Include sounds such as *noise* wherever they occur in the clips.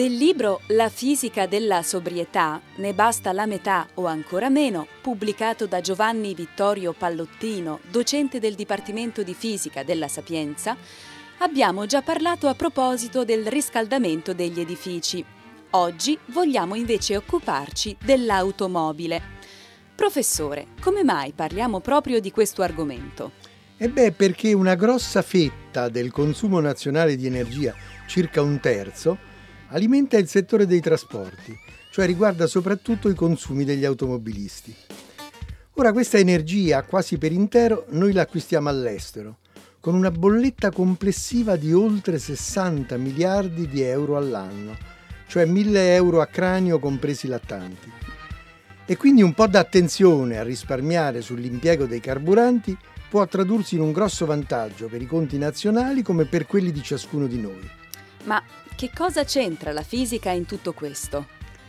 Del libro La fisica della sobrietà, ne basta la metà o ancora meno, pubblicato da Giovanni Vittorio Pallottino, docente del Dipartimento di Fisica della Sapienza, abbiamo già parlato a proposito del riscaldamento degli edifici. Oggi vogliamo invece occuparci dell'automobile. Professore, come mai parliamo proprio di questo argomento? E beh, perché una grossa fetta del consumo nazionale di energia, circa un terzo, alimenta il settore dei trasporti, cioè riguarda soprattutto i consumi degli automobilisti. Ora questa energia quasi per intero noi la acquistiamo all'estero, con una bolletta complessiva di oltre 60 miliardi di euro all'anno, cioè 1000 euro a cranio compresi lattanti. E quindi un po' d'attenzione a risparmiare sull'impiego dei carburanti può tradursi in un grosso vantaggio per i conti nazionali come per quelli di ciascuno di noi. Ma che cosa c'entra la fisica in tutto questo?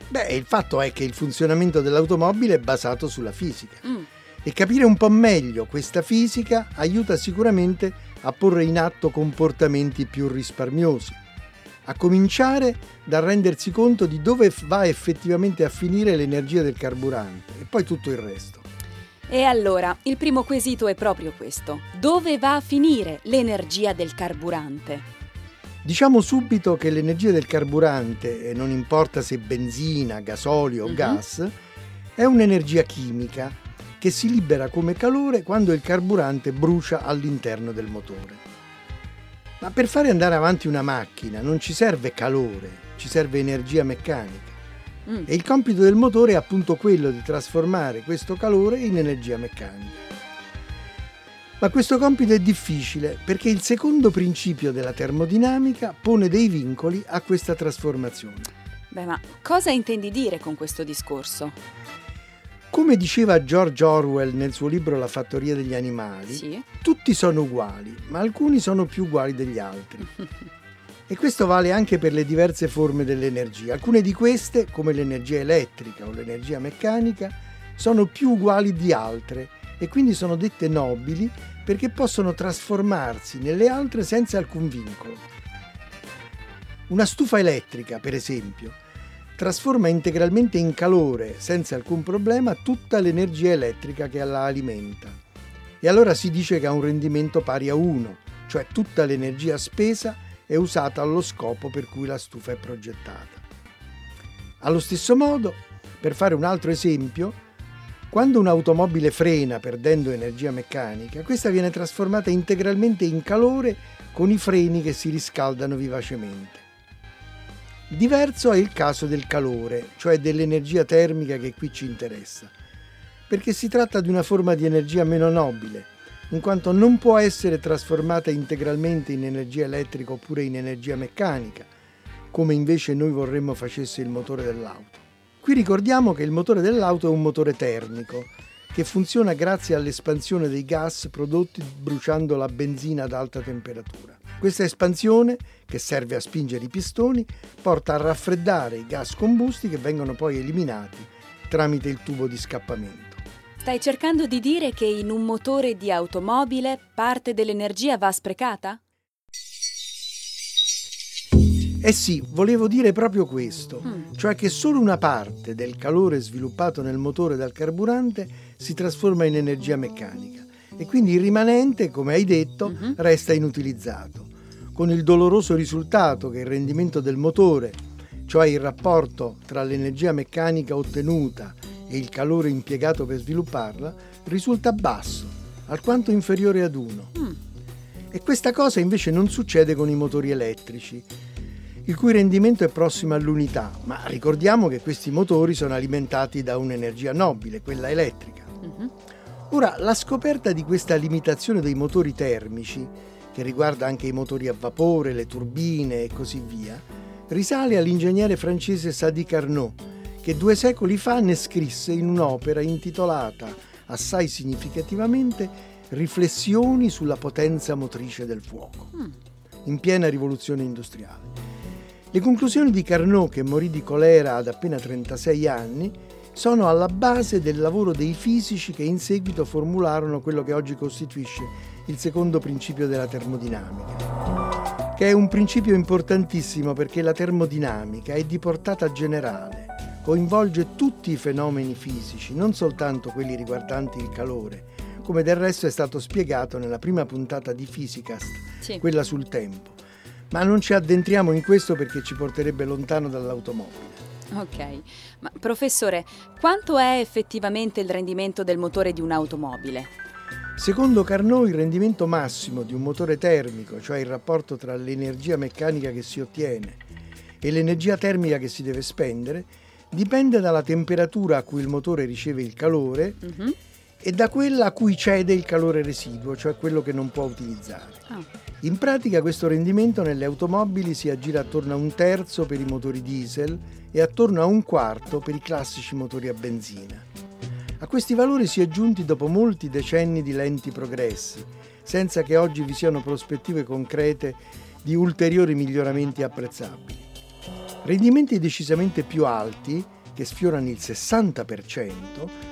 Beh, il fatto è che il funzionamento dell'automobile è basato sulla fisica. Mm. E capire un po' meglio questa fisica aiuta sicuramente a porre in atto comportamenti più risparmiosi. A cominciare dal rendersi conto di dove va effettivamente a finire l'energia del carburante e poi tutto il resto. E allora, il primo quesito è proprio questo. Dove va a finire l'energia del carburante? Diciamo subito che l'energia del carburante, e non importa se benzina, gasolio o uh-huh. gas, è un'energia chimica che si libera come calore quando il carburante brucia all'interno del motore. Ma per fare andare avanti una macchina non ci serve calore, ci serve energia meccanica. Mm. E il compito del motore è appunto quello di trasformare questo calore in energia meccanica. Ma questo compito è difficile perché il secondo principio della termodinamica pone dei vincoli a questa trasformazione. Beh, ma cosa intendi dire con questo discorso? Come diceva George Orwell nel suo libro La fattoria degli animali, sì. tutti sono uguali, ma alcuni sono più uguali degli altri. e questo vale anche per le diverse forme dell'energia. Alcune di queste, come l'energia elettrica o l'energia meccanica, sono più uguali di altre e quindi sono dette nobili perché possono trasformarsi nelle altre senza alcun vincolo. Una stufa elettrica, per esempio, trasforma integralmente in calore, senza alcun problema, tutta l'energia elettrica che la alimenta. E allora si dice che ha un rendimento pari a 1, cioè tutta l'energia spesa è usata allo scopo per cui la stufa è progettata. Allo stesso modo, per fare un altro esempio, quando un'automobile frena perdendo energia meccanica, questa viene trasformata integralmente in calore con i freni che si riscaldano vivacemente. Diverso è il caso del calore, cioè dell'energia termica che qui ci interessa, perché si tratta di una forma di energia meno nobile, in quanto non può essere trasformata integralmente in energia elettrica oppure in energia meccanica, come invece noi vorremmo facesse il motore dell'auto. Qui ricordiamo che il motore dell'auto è un motore termico che funziona grazie all'espansione dei gas prodotti bruciando la benzina ad alta temperatura. Questa espansione, che serve a spingere i pistoni, porta a raffreddare i gas combusti che vengono poi eliminati tramite il tubo di scappamento. Stai cercando di dire che in un motore di automobile parte dell'energia va sprecata? Eh sì, volevo dire proprio questo, mm. cioè che solo una parte del calore sviluppato nel motore dal carburante si trasforma in energia meccanica e quindi il rimanente, come hai detto, mm-hmm. resta inutilizzato, con il doloroso risultato che il rendimento del motore, cioè il rapporto tra l'energia meccanica ottenuta e il calore impiegato per svilupparla, risulta basso, alquanto inferiore ad 1. Mm. E questa cosa invece non succede con i motori elettrici, il cui rendimento è prossimo all'unità, ma ricordiamo che questi motori sono alimentati da un'energia nobile, quella elettrica. Uh-huh. Ora, la scoperta di questa limitazione dei motori termici che riguarda anche i motori a vapore, le turbine e così via, risale all'ingegnere francese Sadi Carnot, che due secoli fa ne scrisse in un'opera intitolata assai significativamente Riflessioni sulla potenza motrice del fuoco, mm. in piena rivoluzione industriale. Le conclusioni di Carnot, che morì di colera ad appena 36 anni, sono alla base del lavoro dei fisici che in seguito formularono quello che oggi costituisce il secondo principio della termodinamica, che è un principio importantissimo perché la termodinamica è di portata generale, coinvolge tutti i fenomeni fisici, non soltanto quelli riguardanti il calore, come del resto è stato spiegato nella prima puntata di Physicast, sì. quella sul tempo. Ma non ci addentriamo in questo perché ci porterebbe lontano dall'automobile. Ok, ma professore, quanto è effettivamente il rendimento del motore di un'automobile? Secondo Carnot il rendimento massimo di un motore termico, cioè il rapporto tra l'energia meccanica che si ottiene e l'energia termica che si deve spendere, dipende dalla temperatura a cui il motore riceve il calore uh-huh. E da quella a cui cede il calore residuo, cioè quello che non può utilizzare. Oh. In pratica questo rendimento nelle automobili si aggira attorno a un terzo per i motori diesel e attorno a un quarto per i classici motori a benzina. A questi valori si è giunti dopo molti decenni di lenti progressi, senza che oggi vi siano prospettive concrete di ulteriori miglioramenti apprezzabili. Rendimenti decisamente più alti, che sfiorano il 60%,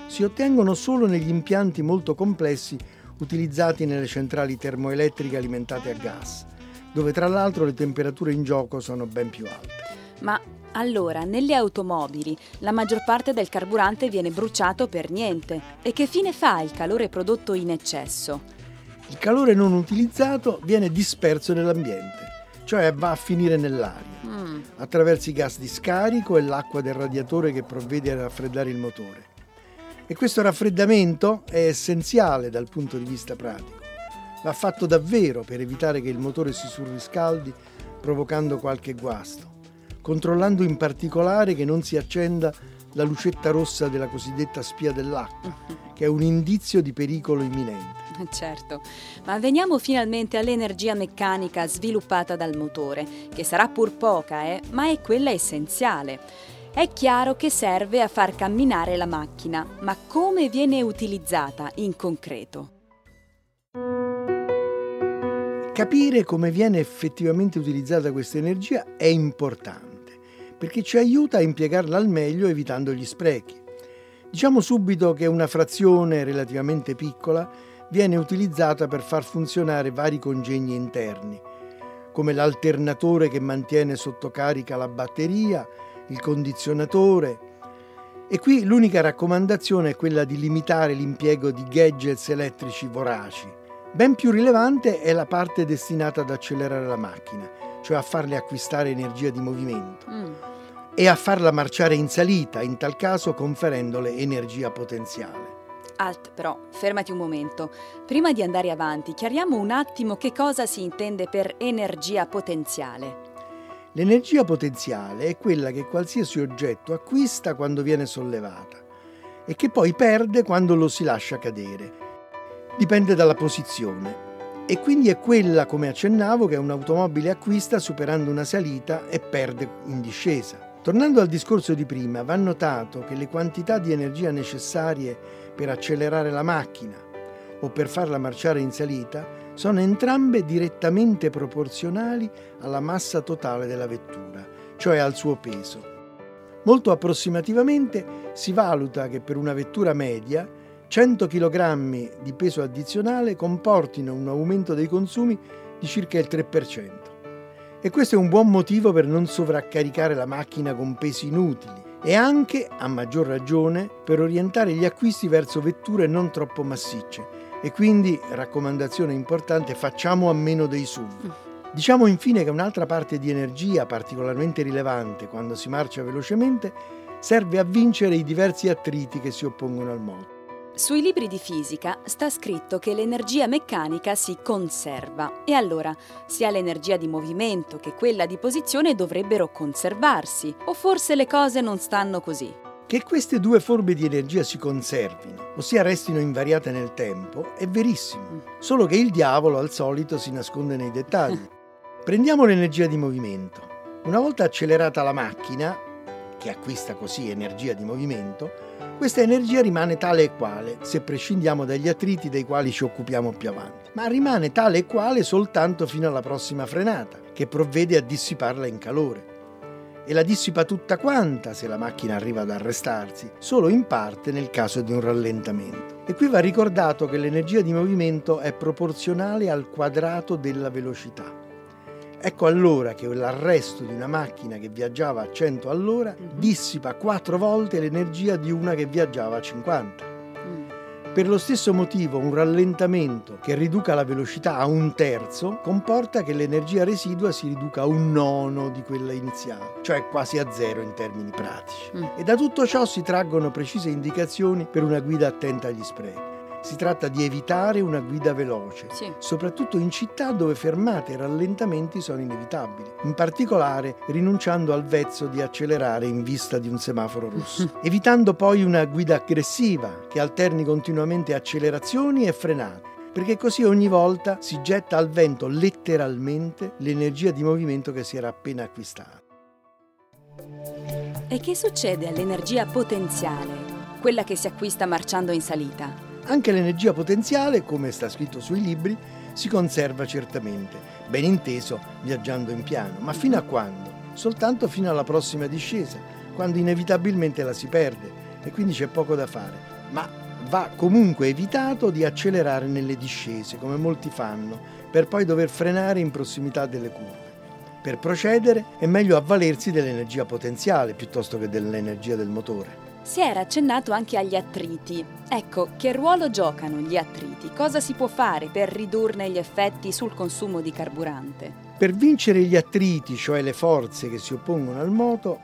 si ottengono solo negli impianti molto complessi utilizzati nelle centrali termoelettriche alimentate a gas, dove tra l'altro le temperature in gioco sono ben più alte. Ma allora, nelle automobili la maggior parte del carburante viene bruciato per niente. E che fine fa il calore prodotto in eccesso? Il calore non utilizzato viene disperso nell'ambiente, cioè va a finire nell'aria, mm. attraverso i gas di scarico e l'acqua del radiatore che provvede a raffreddare il motore. E questo raffreddamento è essenziale dal punto di vista pratico. Va fatto davvero per evitare che il motore si surriscaldi provocando qualche guasto, controllando in particolare che non si accenda la lucetta rossa della cosiddetta spia dell'acqua, che è un indizio di pericolo imminente. *laughs* Certo, ma veniamo finalmente all'energia meccanica sviluppata dal motore, che sarà pur poca, eh, ma è quella essenziale. È chiaro che serve a far camminare la macchina, ma come viene utilizzata in concreto? Capire come viene effettivamente utilizzata questa energia è importante, perché ci aiuta a impiegarla al meglio evitando gli sprechi. Diciamo subito che una frazione relativamente piccola viene utilizzata per far funzionare vari congegni interni, come l'alternatore che mantiene sotto carica la batteria, il condizionatore. E qui l'unica raccomandazione è quella di limitare l'impiego di gadgets elettrici voraci. Ben più rilevante è la parte destinata ad accelerare la macchina, cioè a farle acquistare energia di movimento mm. e a farla marciare in salita, in tal caso conferendole energia potenziale. Alt, però, fermati un momento. Prima di andare avanti, chiariamo un attimo che cosa si intende per energia potenziale. L'energia potenziale è quella che qualsiasi oggetto acquista quando viene sollevata e che poi perde quando lo si lascia cadere. Dipende dalla posizione e quindi è quella, come accennavo, che un'automobile acquista superando una salita e perde in discesa. Tornando al discorso di prima, va notato che le quantità di energia necessarie per accelerare la macchina o per farla marciare in salita sono entrambe direttamente proporzionali alla massa totale della vettura, cioè al suo peso. Molto approssimativamente si valuta che per una vettura media 100 kg di peso addizionale comportino un aumento dei consumi di circa il 3%. E questo è un buon motivo per non sovraccaricare la macchina con pesi inutili e anche, a maggior ragione, per orientare gli acquisti verso vetture non troppo massicce, e quindi, raccomandazione importante, facciamo a meno dei SUV. Diciamo infine che un'altra parte di energia particolarmente rilevante quando si marcia velocemente serve a vincere i diversi attriti che si oppongono al moto. Sui libri di fisica sta scritto che l'energia meccanica si conserva e allora sia l'energia di movimento che quella di posizione dovrebbero conservarsi o forse le cose non stanno così. Che queste due forme di energia si conservino, ossia restino invariate nel tempo, è verissimo, mm. solo che il diavolo al solito si nasconde nei dettagli. *laughs* Prendiamo l'energia di movimento. Una volta accelerata la macchina, che acquista così energia di movimento, questa energia rimane tale e quale, se prescindiamo dagli attriti dei quali ci occupiamo più avanti, ma rimane tale e quale soltanto fino alla prossima frenata, che provvede a dissiparla in calore e la dissipa tutta quanta se la macchina arriva ad arrestarsi, solo in parte nel caso di un rallentamento. E qui va ricordato che l'energia di movimento è proporzionale al quadrato della velocità. Ecco allora che l'arresto di una macchina che viaggiava a 100 all'ora mhm. dissipa quattro volte l'energia di una che viaggiava a 50. Per lo stesso motivo un rallentamento che riduca la velocità a un terzo comporta che l'energia residua si riduca a un nono di quella iniziale, cioè quasi a zero in termini pratici. Mm. E da tutto ciò si traggono precise indicazioni per una guida attenta agli sprechi. Si tratta di evitare una guida veloce, sì. soprattutto in città dove fermate e rallentamenti sono inevitabili, in particolare rinunciando al vezzo di accelerare in vista di un semaforo rosso, *laughs* evitando poi una guida aggressiva che alterni continuamente accelerazioni e frenate perché così ogni volta si getta al vento letteralmente l'energia di movimento che si era appena acquistata. E che succede all'energia potenziale, quella che si acquista marciando in salita? Anche l'energia potenziale, come sta scritto sui libri, si conserva certamente, ben inteso viaggiando in piano, ma fino a quando? Soltanto fino alla prossima discesa, quando inevitabilmente la si perde e quindi c'è poco da fare. Ma va comunque evitato di accelerare nelle discese, come molti fanno, per poi dover frenare in prossimità delle curve. Per procedere è meglio avvalersi dell'energia potenziale piuttosto che dell'energia del motore. Si era accennato anche agli attriti. Ecco, che ruolo giocano gli attriti? Cosa si può fare per ridurne gli effetti sul consumo di carburante? Per vincere gli attriti, cioè le forze che si oppongono al moto,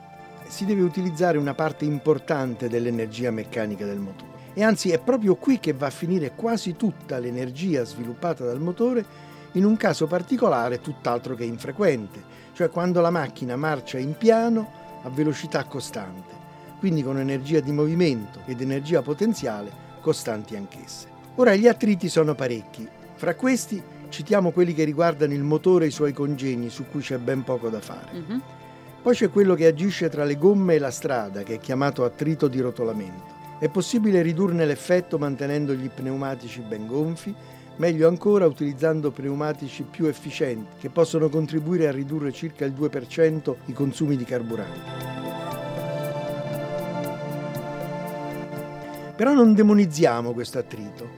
si deve utilizzare una parte importante dell'energia meccanica del motore. E anzi è proprio qui che va a finire quasi tutta l'energia sviluppata dal motore, in un caso particolare tutt'altro che infrequente, cioè quando la macchina marcia in piano a velocità costante quindi con energia di movimento ed energia potenziale costanti anch'esse. Ora gli attriti sono parecchi, fra questi citiamo quelli che riguardano il motore e i suoi congegni su cui c'è ben poco da fare. Uh-huh. Poi c'è quello che agisce tra le gomme e la strada, che è chiamato attrito di rotolamento. È possibile ridurne l'effetto mantenendo gli pneumatici ben gonfi, meglio ancora utilizzando pneumatici più efficienti, che possono contribuire a ridurre circa il 2% i consumi di carburante. Però non demonizziamo questo attrito,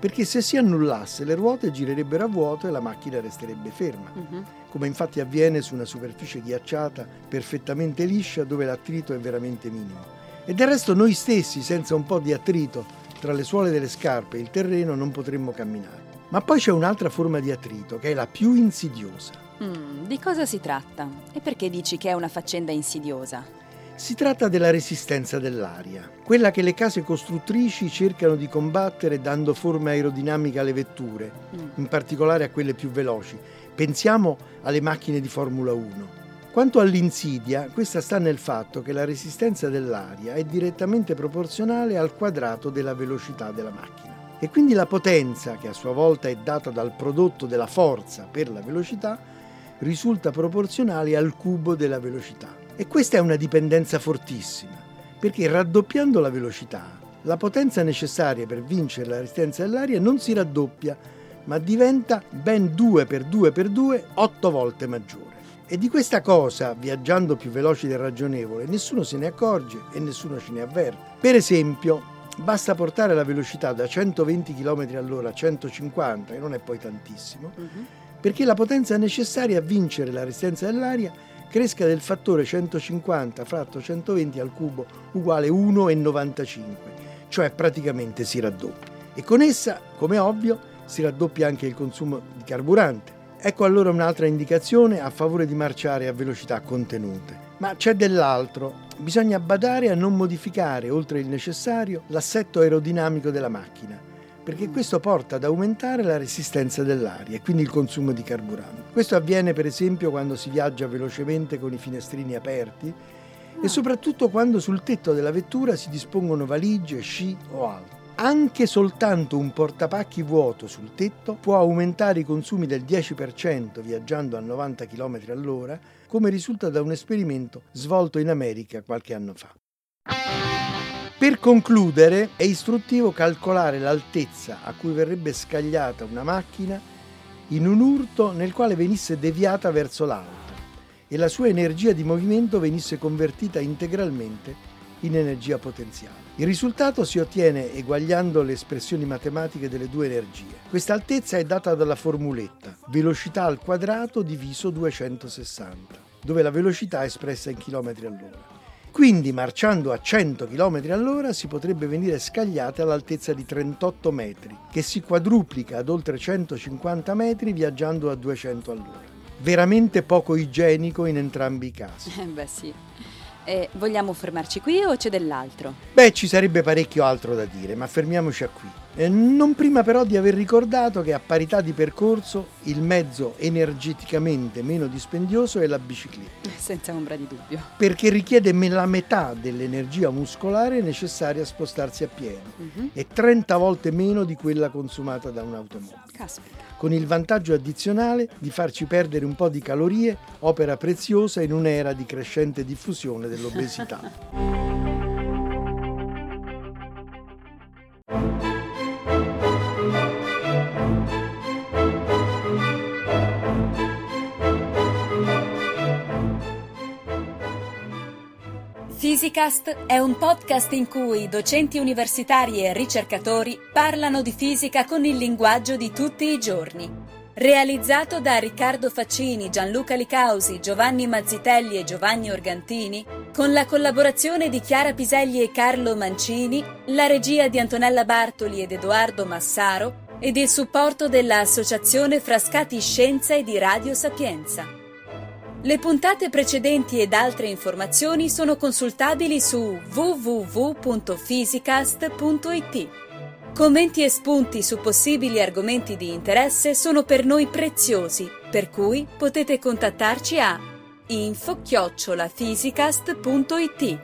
perché se si annullasse le ruote girerebbero a vuoto e la macchina resterebbe ferma, uh-huh. come infatti avviene su una superficie ghiacciata perfettamente liscia dove l'attrito è veramente minimo. E del resto noi stessi, senza un po' di attrito tra le suole delle scarpe e il terreno, non potremmo camminare. Ma poi c'è un'altra forma di attrito, che è la più insidiosa. Mm, di cosa si tratta? E perché dici che è una faccenda insidiosa? Si tratta della resistenza dell'aria, quella che le case costruttrici cercano di combattere dando forma aerodinamica alle vetture, mm. in particolare a quelle più veloci. Pensiamo alle macchine di Formula 1. Quanto all'insidia, questa sta nel fatto che la resistenza dell'aria è direttamente proporzionale al quadrato della velocità della macchina. E quindi la potenza, che a sua volta è data dal prodotto della forza per la velocità, risulta proporzionale al cubo della velocità. E questa è una dipendenza fortissima, perché raddoppiando la velocità, la potenza necessaria per vincere la resistenza dell'aria non si raddoppia, ma diventa ben 2 per 2 per 2, 8 volte maggiore. E di questa cosa, viaggiando più veloci del ragionevole, nessuno se ne accorge e nessuno ce ne avverte. Per esempio, basta portare la velocità da 120 km all'ora a 150, e non è poi tantissimo, uh-huh. perché la potenza necessaria a vincere la resistenza dell'aria cresca del fattore 150 fratto 120 al cubo uguale 1,95, cioè praticamente si raddoppia. E con essa, come ovvio, si raddoppia anche il consumo di carburante. Ecco allora un'altra indicazione a favore di marciare a velocità contenute. Ma c'è dell'altro. Bisogna badare a non modificare, oltre il necessario, l'assetto aerodinamico della macchina perché questo porta ad aumentare la resistenza dell'aria e quindi il consumo di carburante. Questo avviene per esempio quando si viaggia velocemente con i finestrini aperti e soprattutto quando sul tetto della vettura si dispongono valigie, sci o altro. Anche soltanto un portapacchi vuoto sul tetto può aumentare i consumi del 10% viaggiando a 90 km all'ora, come risulta da un esperimento svolto in America qualche anno fa. Per concludere, è istruttivo calcolare l'altezza a cui verrebbe scagliata una macchina in un urto nel quale venisse deviata verso l'alto e la sua energia di movimento venisse convertita integralmente in energia potenziale. Il risultato si ottiene eguagliando le espressioni matematiche delle due energie. Questa altezza è data dalla formuletta velocità al quadrato diviso 260, dove la velocità è espressa in chilometri all'ora. Quindi marciando a 100 km all'ora si potrebbe venire scagliate all'altezza di 38 metri, che si quadruplica ad oltre 150 metri viaggiando a 200 all'ora. Veramente poco igienico in entrambi i casi. Eh beh sì. Eh, vogliamo fermarci qui o c'è dell'altro? Beh, ci sarebbe parecchio altro da dire, ma fermiamoci a qui. Eh, non prima però di aver ricordato che a parità di percorso il mezzo energeticamente meno dispendioso è la bicicletta. Senza ombra di dubbio. Perché richiede la metà dell'energia muscolare necessaria a spostarsi a piedi uh-huh. e 30 volte meno di quella consumata da un'automobile. Caspita con il vantaggio addizionale di farci perdere un po' di calorie, opera preziosa in un'era di crescente diffusione dell'obesità. *laughs* Physicast è un podcast in cui docenti universitari e ricercatori parlano di fisica con il linguaggio di tutti i giorni. Realizzato da Riccardo Faccini, Gianluca Licausi, Giovanni Mazzitelli e Giovanni Organtini, con la collaborazione di Chiara Piselli e Carlo Mancini, la regia di Antonella Bartoli ed Edoardo Massaro ed il supporto dell'Associazione Frascati Scienza e di Radio Sapienza. Le puntate precedenti ed altre informazioni sono consultabili su www.physicast.it. Commenti e spunti su possibili argomenti di interesse sono per noi preziosi, per cui potete contattarci a info-physicast.it.